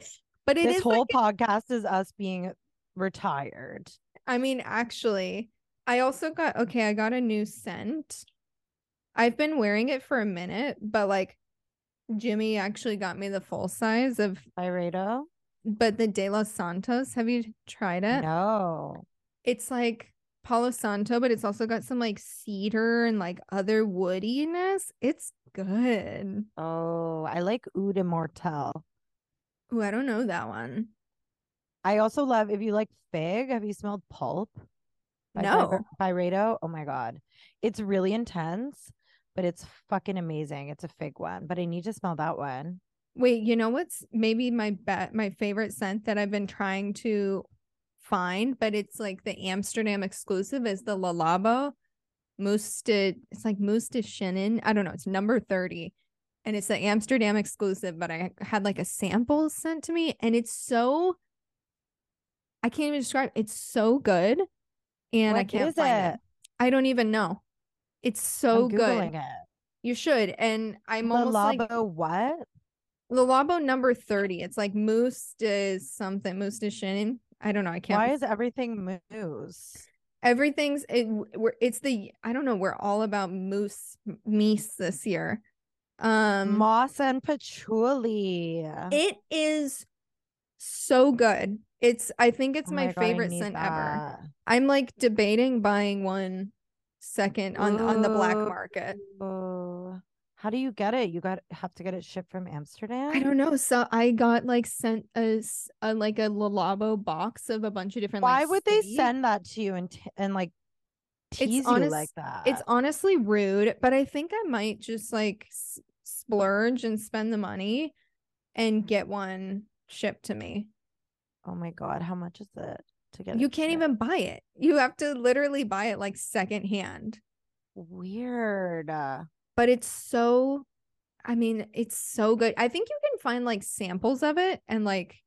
but it is. This like- whole podcast is us being retired. I mean, actually, I also got okay. I got a new scent. I've been wearing it for a minute, but like Jimmy actually got me the full size of, Byredo? but the De Los Santos. Have you tried it? No. It's like Palo Santo, but it's also got some like cedar and like other woodiness. It's good. Oh, I like Oud Immortel. Ooh, I don't know that one. I also love if you like fig. Have you smelled pulp? by No. Byre- Byredo. Oh my god, it's really intense, but it's fucking amazing. It's a fig one, but I need to smell that one. Wait, you know what's maybe my bet my favorite scent that I've been trying to find, but it's like the Amsterdam exclusive is the Le Labo Moosted. It's like Mousse de Chêne. I don't know. It's number 30. And it's the Amsterdam exclusive, but I had like a sample sent to me and it's so I can't even describe it's so good. And I can't find it? it? I don't even know. It's so good. it. You should. And I'm The almost like what? the Labo number 30. It's like moose is something. Moose is Shannon. I don't know. I can't. Why is everything moose? Everything's it, we're it's the I don't know. We're all about moose meese this year. Um Moss and patchouli. it is so good. It's I think it's Oh my, God, favorite scent ever. I'm like debating buying one second on on the black market. Oh, how do you get it? You got have to get it shipped from Amsterdam. I don't know. So I got like sent a, a like a Le Labo box of a bunch of different. Why like, would they seeds. send that to you and t- and like tease you honest- like that? It's honestly rude, but I think I might just like s- splurge and spend the money and get one shipped to me. oh my god, how much is it to get? You can't shipped? even buy it. You have to literally buy it like secondhand. Weird. But it's so I mean, it's so good. I think you can find like samples of it and like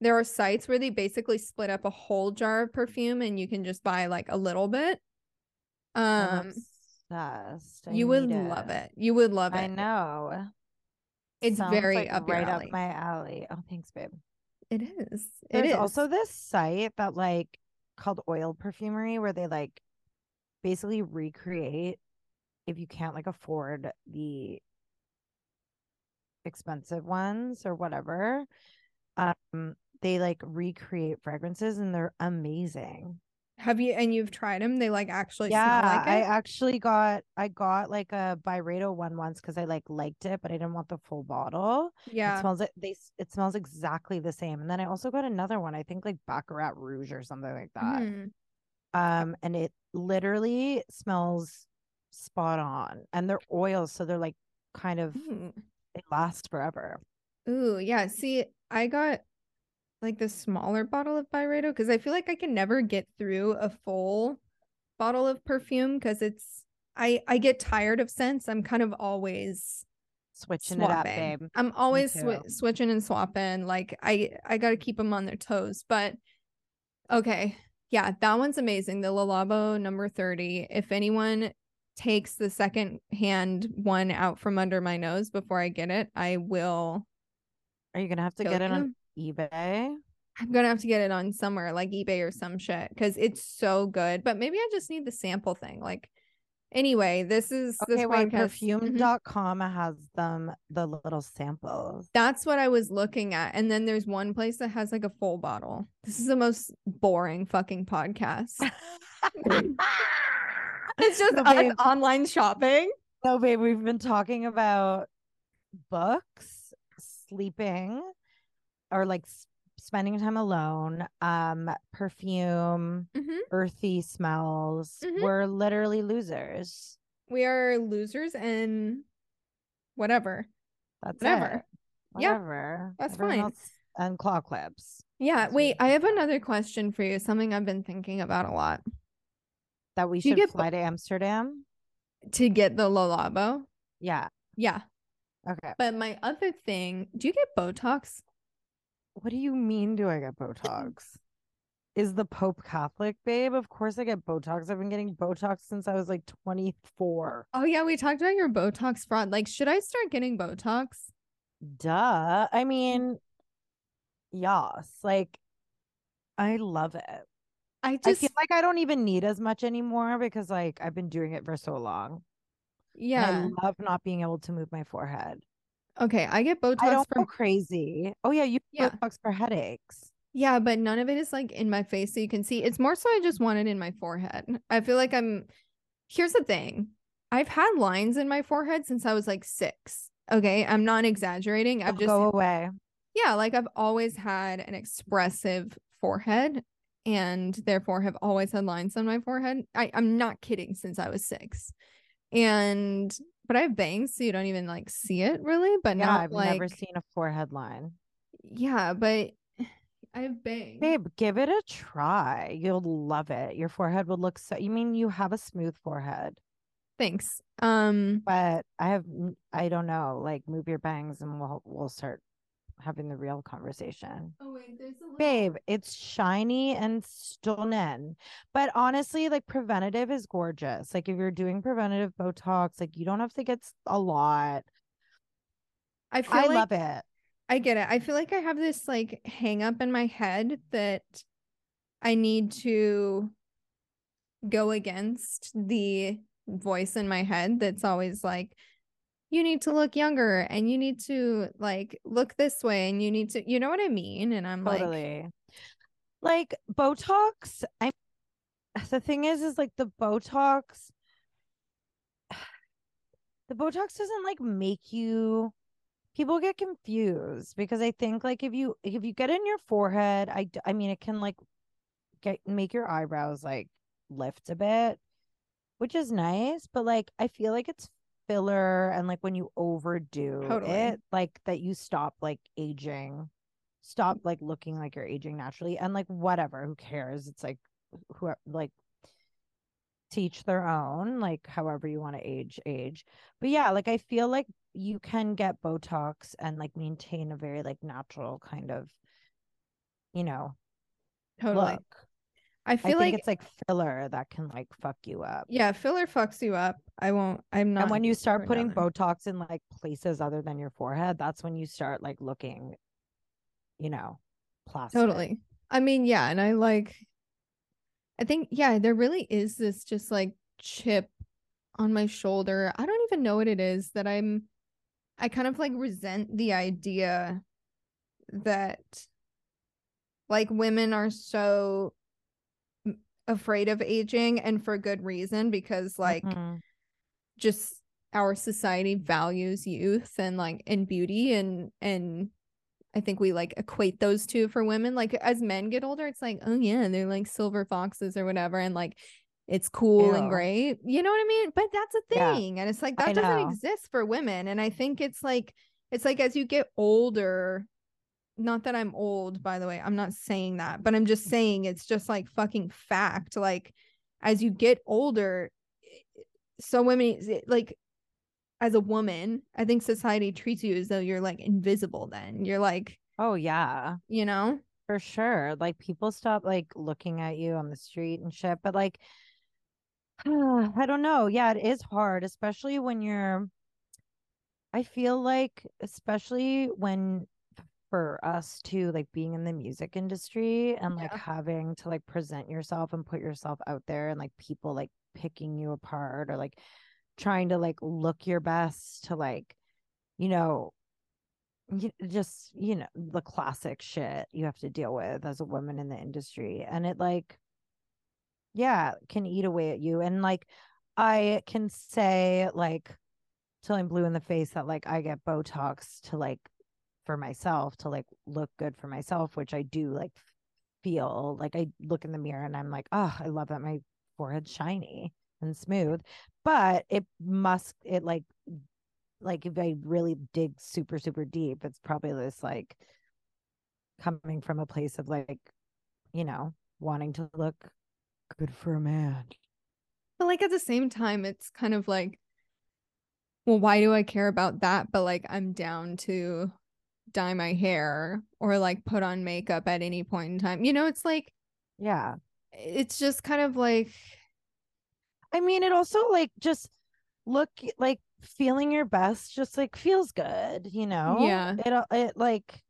there are sites where they basically split up a whole jar of perfume and you can just buy like a little bit. Um. You would need love it. You would love it. I know. It's Sounds very like up right alley. up my alley. Oh, thanks, babe. It is. It There's is. also this site that like called Oil Perfumery where they like basically recreate if you can't like afford the expensive ones or whatever. Um, they like recreate fragrances and they're amazing. Have you and you've tried them? They like actually yeah, smell like I actually got I got like a Byredo one once because I like liked it, but I didn't want the full bottle. Yeah, It smells it they it smells exactly the same. And then I also got another one, I think like Baccarat Rouge or something like that. Mm. Um, and it literally smells spot on. And they're oils, so they're like kind of Ooh. they last forever. Ooh, yeah. See, I got like the smaller bottle of Byredo because I feel like I can never get through a full bottle of perfume because it's I I get tired of scents. I'm kind of always Switching it up, babe. I'm always too. switching and swapping. Like I I got to keep them on their toes. But okay, Yeah, that one's amazing. The Le Labo number 30. If anyone takes the second hand one out from under my nose before I get it, I will. Are you gonna have to get it on eBay? I'm gonna have to get it on somewhere like eBay or some shit because it's so good. But maybe I just need the sample thing. Like, anyway, this is this Okay, wait, podcast. Perfume.com mm-hmm. has them the little samples. That's what I was looking at. And then there's one place that has like a full bottle. This is the most boring fucking podcast. [laughs] [laughs] it's just No, us online shopping. No, babe, we've been talking about books, sleeping, or like spending time alone, um, perfume, Mhm. earthy smells. Mhm. We're literally losers. We are losers and whatever. That's Whatever. it. Yeah, Whatever. that's Everyone fine. else- and claw clips Yeah. Wait, I have another question for you. Something I've been thinking about a lot. That we should fly to Amsterdam. To get the Le Labo. Yeah. Yeah. Okay. But my other thing, do you get Botox? What do you mean? Do I get Botox? [clears throat] Is the Pope Catholic, babe? Of course I get Botox. I've been getting Botox since I was like 24. Oh yeah, we talked about your Botox fraud. Like, should I start getting Botox? Duh. I mean, yes. Like, I love it. I I just feel like I don't even need as much anymore because, like, I've been doing it for so long. And yeah. I love not being able to move my forehead. Okay, I get Botox I don't go crazy. Oh, yeah. You Yeah. get Botox for headaches. Yeah, but none of it is like in my face so you can see. It's more so I just want it in my forehead. I feel like I'm Here's the thing. I've had lines in my forehead since I was like 6. Okay? I'm not exaggerating. I've They'll just go away. Yeah, like I've always had an expressive forehead and therefore have always had lines on my forehead. I I'm not kidding since I was 6. And but I have bangs so you don't even like see it really, but Yeah, not I've like never seen a forehead line. Yeah, but [sighs] I have bangs. Babe, give it a try. You'll love it. Your forehead would look so. You mean you have a smooth forehead, Thanks. Um but I have. I don't know. Like, move your bangs, and we'll we'll start having the real conversation. Oh wait, there's a little Babe, it's shiny and stunning. But honestly, like preventative is gorgeous. Like if you're doing preventative Botox, like you don't have to get a lot. I feel I like love it. I get it. I feel like I have this like hang up in my head that I need to go against the voice in my head that's always like you need to look younger and you need to like look this way and you need to you know what I mean? And I'm like Totally. Like Botox, I the thing is is like the Botox [sighs] the Botox doesn't like make you people get confused because I think like if you if you get in your forehead, i i mean it can like get make your eyebrows like lift a bit, which is nice, but like I feel like it's filler and like when you overdo Totally. it, like that you stop like aging, stop like looking like you're aging naturally and like whatever, who cares? It's like who like teach their own, like however you want to age, age. But yeah, like I feel like you can get Botox and like maintain a very like natural kind of, you know, totally. look. I I feel think like it's like filler that can like fuck you up. yeah, filler fucks you up. I won't I'm not And when you start putting. Botox in like places other than your forehead, that's when you start like looking, you know, plastic. Totally. I mean, yeah, and I like I think yeah, there really is this just like chip on my shoulder. I don't even know what it is that I'm I kind of like resent the idea that like women are so afraid of aging and for good reason because like Mhm. just our society values youth and like and beauty and and I think we like equate those two for women. Like as men get older, it's like, oh yeah, they're like silver foxes or whatever, and like it's cool and great. You know what I mean? But that's a Yeah. thing. And it's like I that doesn't know. exist for women. And I think it's like it's like as you get older, not that I'm old, by the way. I'm not saying that, but I'm just mm-hmm. saying it's just like fucking fact. Like as you get older, so women like as a woman, I think society treats you as though you're like invisible then. You're like, Oh yeah, you know? For sure. Like people stop like looking at you on the street and shit. But like [sighs] I don't know. Yeah, it is hard, especially when you're I feel like especially when for us to like being in the music industry and like Yeah. having to like present yourself and put yourself out there and like people like picking you apart or like trying to like look your best to like you know just you know the classic shit you have to deal with as a woman in the industry and it like yeah can eat away at you and like i can say like till i'm blue in the face that like i get botox to like for myself to like look good for myself which i do like feel like i look in the mirror and i'm like oh i love that my forehead's shiny and smooth but it must it like like if i really dig super super deep it's probably this like coming from a place of like you know wanting to look good for a man But like at the same time, it's kind of like, well, why do I care about that? But like I'm down to dye my hair or like put on makeup at any point in time. You know, it's like yeah it's just kind of like I mean, it also like just look like feeling your best just like feels good, you know? Yeah. It it like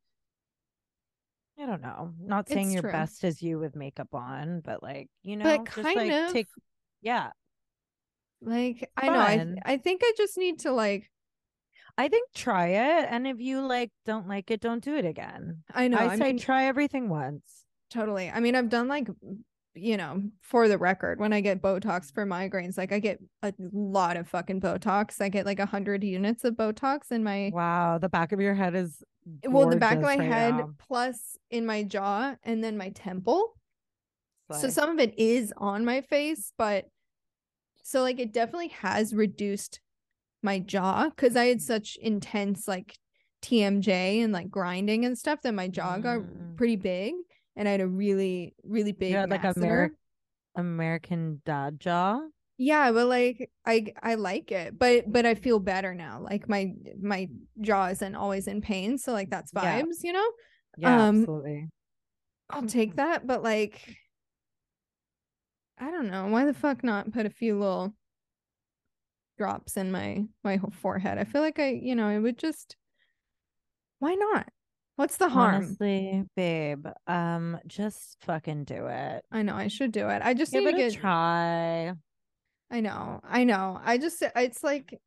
I don't know. Not saying It's your true. best is you with makeup on, but like, you know, But just kind like of. take yeah. like I know I I think I just need to like I think try it and if you like don't like it, don't do it again. I know I I, say mean try everything once. totally. I mean I've done like you know, for the record, when I get Botox for migraines, like I get a lot of fucking Botox. I get like a hundred units of Botox in my Wow, the back of your head is well, the back of my right head now. plus in my jaw and then my temple. So some of it is on my face, but so like it definitely has reduced my jaw because I had such intense like TMJ and like grinding and stuff that my jaw got Mm. pretty big and I had a really, really big like. Ameri- American dad jaw. Yeah, but like I I like it, but but I feel better now. Like my my jaw isn't always in pain, so like that's Yeah. vibes, you know. Yeah, Um, absolutely. I'll take that, but like I don't know. Why the fuck not put a few little drops in my my forehead? I feel like I, you know, it would just why not? What's the harm? Honestly, babe, um, just fucking do it. I know I should do it. I just Give need it to a get try. I know. I know. I just it's like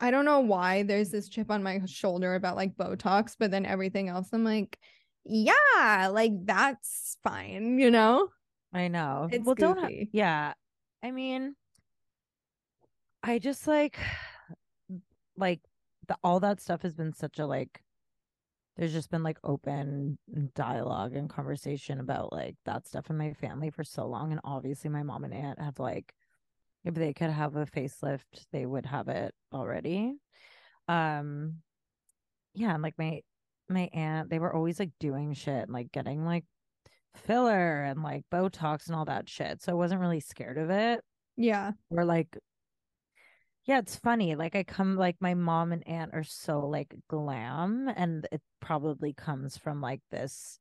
I don't know why there's this chip on my shoulder about like Botox, but then everything else I'm like, yeah, like that's fine, you know? I know. It's well, don't. goofy. yeah. I mean, I just like, like the all that stuff has been such a like. There's just been like open dialogue and conversation about like that stuff in my family for so long, and obviously my mom and aunt have like, if they could have a facelift, they would have it already. Um, yeah, and like my my aunt, they were always like doing shit and like getting like filler and like Botox and all that shit. So I wasn't really scared of it. Yeah. Or like, yeah, it's funny. Like I come like my mom and aunt are so like glam, and it probably comes from like this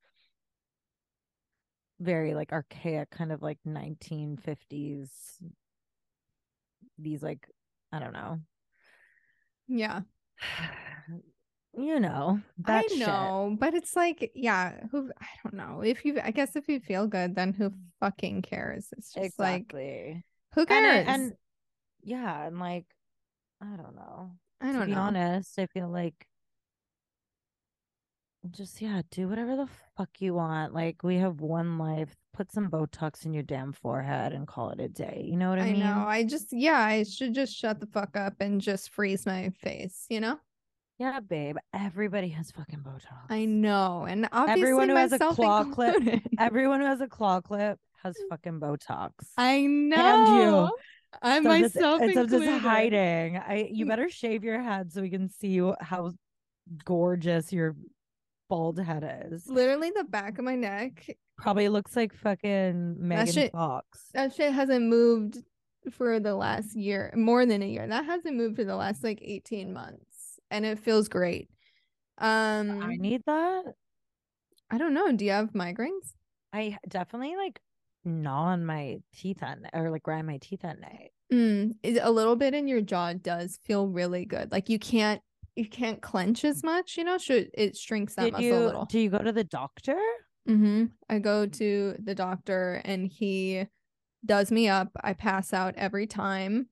very like archaic kind of like 1950s these like I don't know. Yeah. [sighs] You know, I shit. know, but it's like, yeah, who I don't know. If you I guess if you feel good, then who fucking cares? It's just like who and, cares? I- and yeah, and like I don't know. I to don't be know. honest, I feel like just yeah, do whatever the fuck you want. Like we have one life. Put some Botox in your damn forehead and call it a day. You know what I, I mean? I know. I just yeah, I should just shut the fuck up and just freeze my face, you know? Yeah, babe. Everybody has fucking Botox. I know. And obviously Everyone who has a claw clip- Everyone who has a claw clip has fucking Botox. I know. I So myself it's of included. just hiding. I you Mm. better shave your head so we can see how gorgeous your bald head is. Literally the back of my neck. Probably looks like fucking Megan shit- Fox. That shit hasn't moved for the last year, more than a year. That hasn't moved for the last like 18 months. And it feels great. Um I need that. I don't know. Do you have migraines? I definitely like gnaw on my teeth at night or like grind my teeth at night. Mm, it- a little bit in your jaw does feel really good. Like you can't you can't clench as much, you know, should it shrinks that Did muscle you a little. do you go to the doctor? Mm-hmm. I go to the doctor and he does me up. I pass out every time.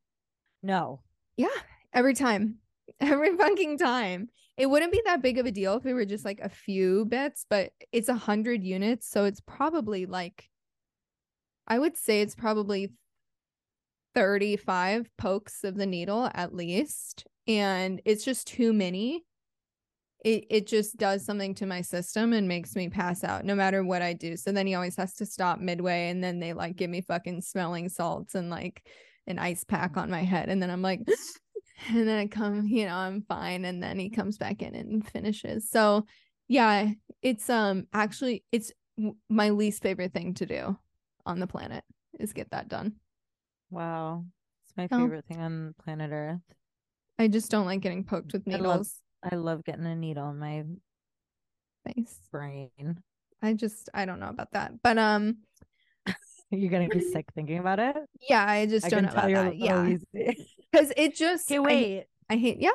No. Yeah, every time. [laughs] Every fucking time. It wouldn't be that big of a deal if it were just like a few bits, but it's a hundred units, so it's probably like I would say it's probably 35 pokes of the needle at least. And it's just too many. It it just does something to my system and makes me pass out no matter what I do. So then he always has to stop midway and then they like give me fucking smelling salts and like an ice pack on my head. And then I'm like, [laughs] and then I come, you know, I'm fine. And then he comes back in and finishes. So yeah, it's um actually it's my least favorite thing to do on the planet is get that done. Wow. It's my Oh. favorite thing on planet Earth. I just don't like getting poked with I love- needles. I love getting a needle in my Face. brain. I just I don't know about that. But um [laughs] You're gonna be sick thinking about it. yeah, I just I don't know about that. Yeah. [laughs] Cuz it just Okay, I- wait. I hate yeah.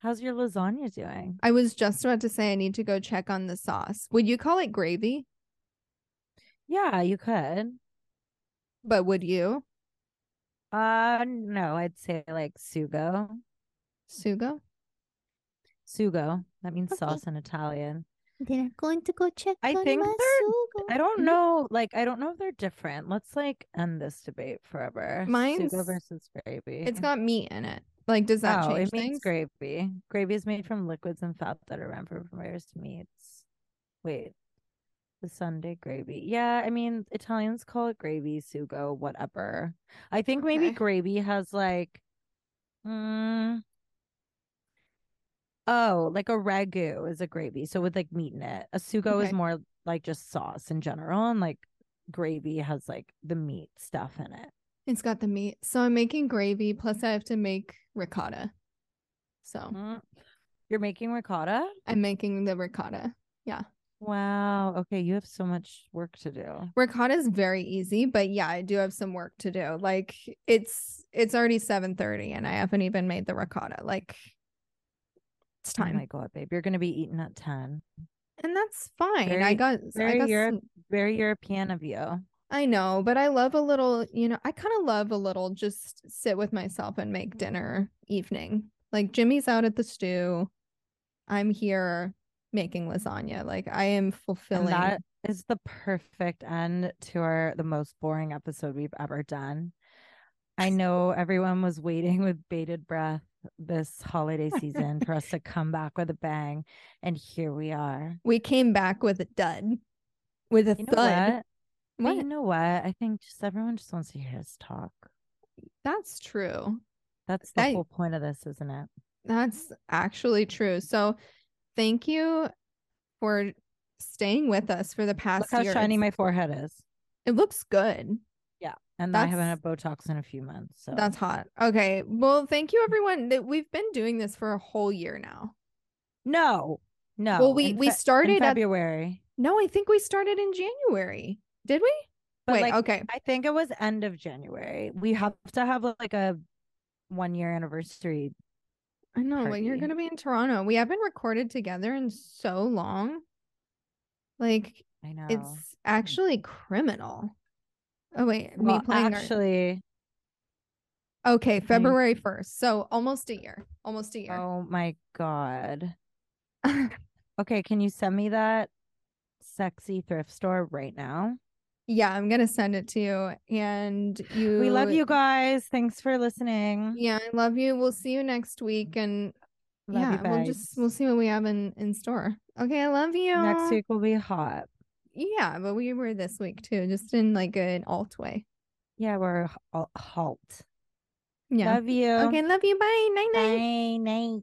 How's your lasagna doing? I was just about to say I need to go check on the sauce. Would you call it gravy? Yeah, you could. But would you? Uh no, I'd say like sugo. Sugo? Sugo. That means Okay. sauce in Italian. Then I'm going to go check I on think they're- sugo. I don't Mhm. know. Like, I don't know if they're different. Let's like end this debate forever. Mine's- sugo versus gravy. It's got meat in it. Like, does that oh, change it means things? gravy. Gravy is made from liquids and fat that are run from various meats. Wait, the Sunday gravy. Yeah, I mean Italians call it gravy, sugo, whatever. I think maybe Okay. gravy has like, mm, oh, like a ragu is a gravy, so with like meat in it. A sugo is more like just sauce in general, and like gravy has like the meat stuff in it. It's got the meat. So I'm making gravy, plus I have to make ricotta. So Mm. You're making ricotta? I'm making the ricotta. Wow. Okay, you have so much work to do. Ricotta is very easy, but yeah, I do have some work to do. Like it's it's already 7:30 and I haven't even made the ricotta. Like it's Oh time. my god, babe, you're gonna be eating at ten. and that's fine. I Very- got I got Europe, some- very European of you. I know, but I love a little, you know, I kind of love a little just sit with myself and make dinner evening. Like Jimmy's out at the stew. I'm here making lasagna. Like I am fulfilling. And that is the perfect end to our the most boring episode we've ever done. I know everyone was waiting with bated breath this holiday season for us to [laughs] come back with a bang, and here we are. we came back with a dud. With a You thud. what? What? you know what? I think just everyone just wants to hear us talk. That's true. That's the That- whole point of this, isn't it? That's actually true. So thank you for staying with us for the past Look how year. shiny my forehead is. it looks good. Yeah. And I haven't had Botox in a few months. So That's hot. Okay. Well, thank you everyone. That we've been doing this for a whole year now. no, no. Well, we we Fe- in started at February. No, I think we started in January. Did we? But Wait, like, okay. I think it was end of January. We have to have like a one year anniversary. I know, like you're gonna be in Toronto. We haven't recorded together in so long. Like I know. it's actually criminal. Oh wait, well, me playing our- actually. Okay, February 1st. So almost a year. Almost a year. Oh my god. [laughs] Okay, can you send me that sexy thrift store right now? Yeah, I'm gonna send it to you. And you We love you guys. Thanks for listening. Yeah, I love you. We'll see you next week. And Love yeah, we'll just we'll see what we have in, in store. Okay, I love you. Next week will be hot. Yeah, but we were this week too, just in like an alt way. Yeah, we're halt. Yeah. Love you. Okay, love you. Bye. Night night. Bye. Night.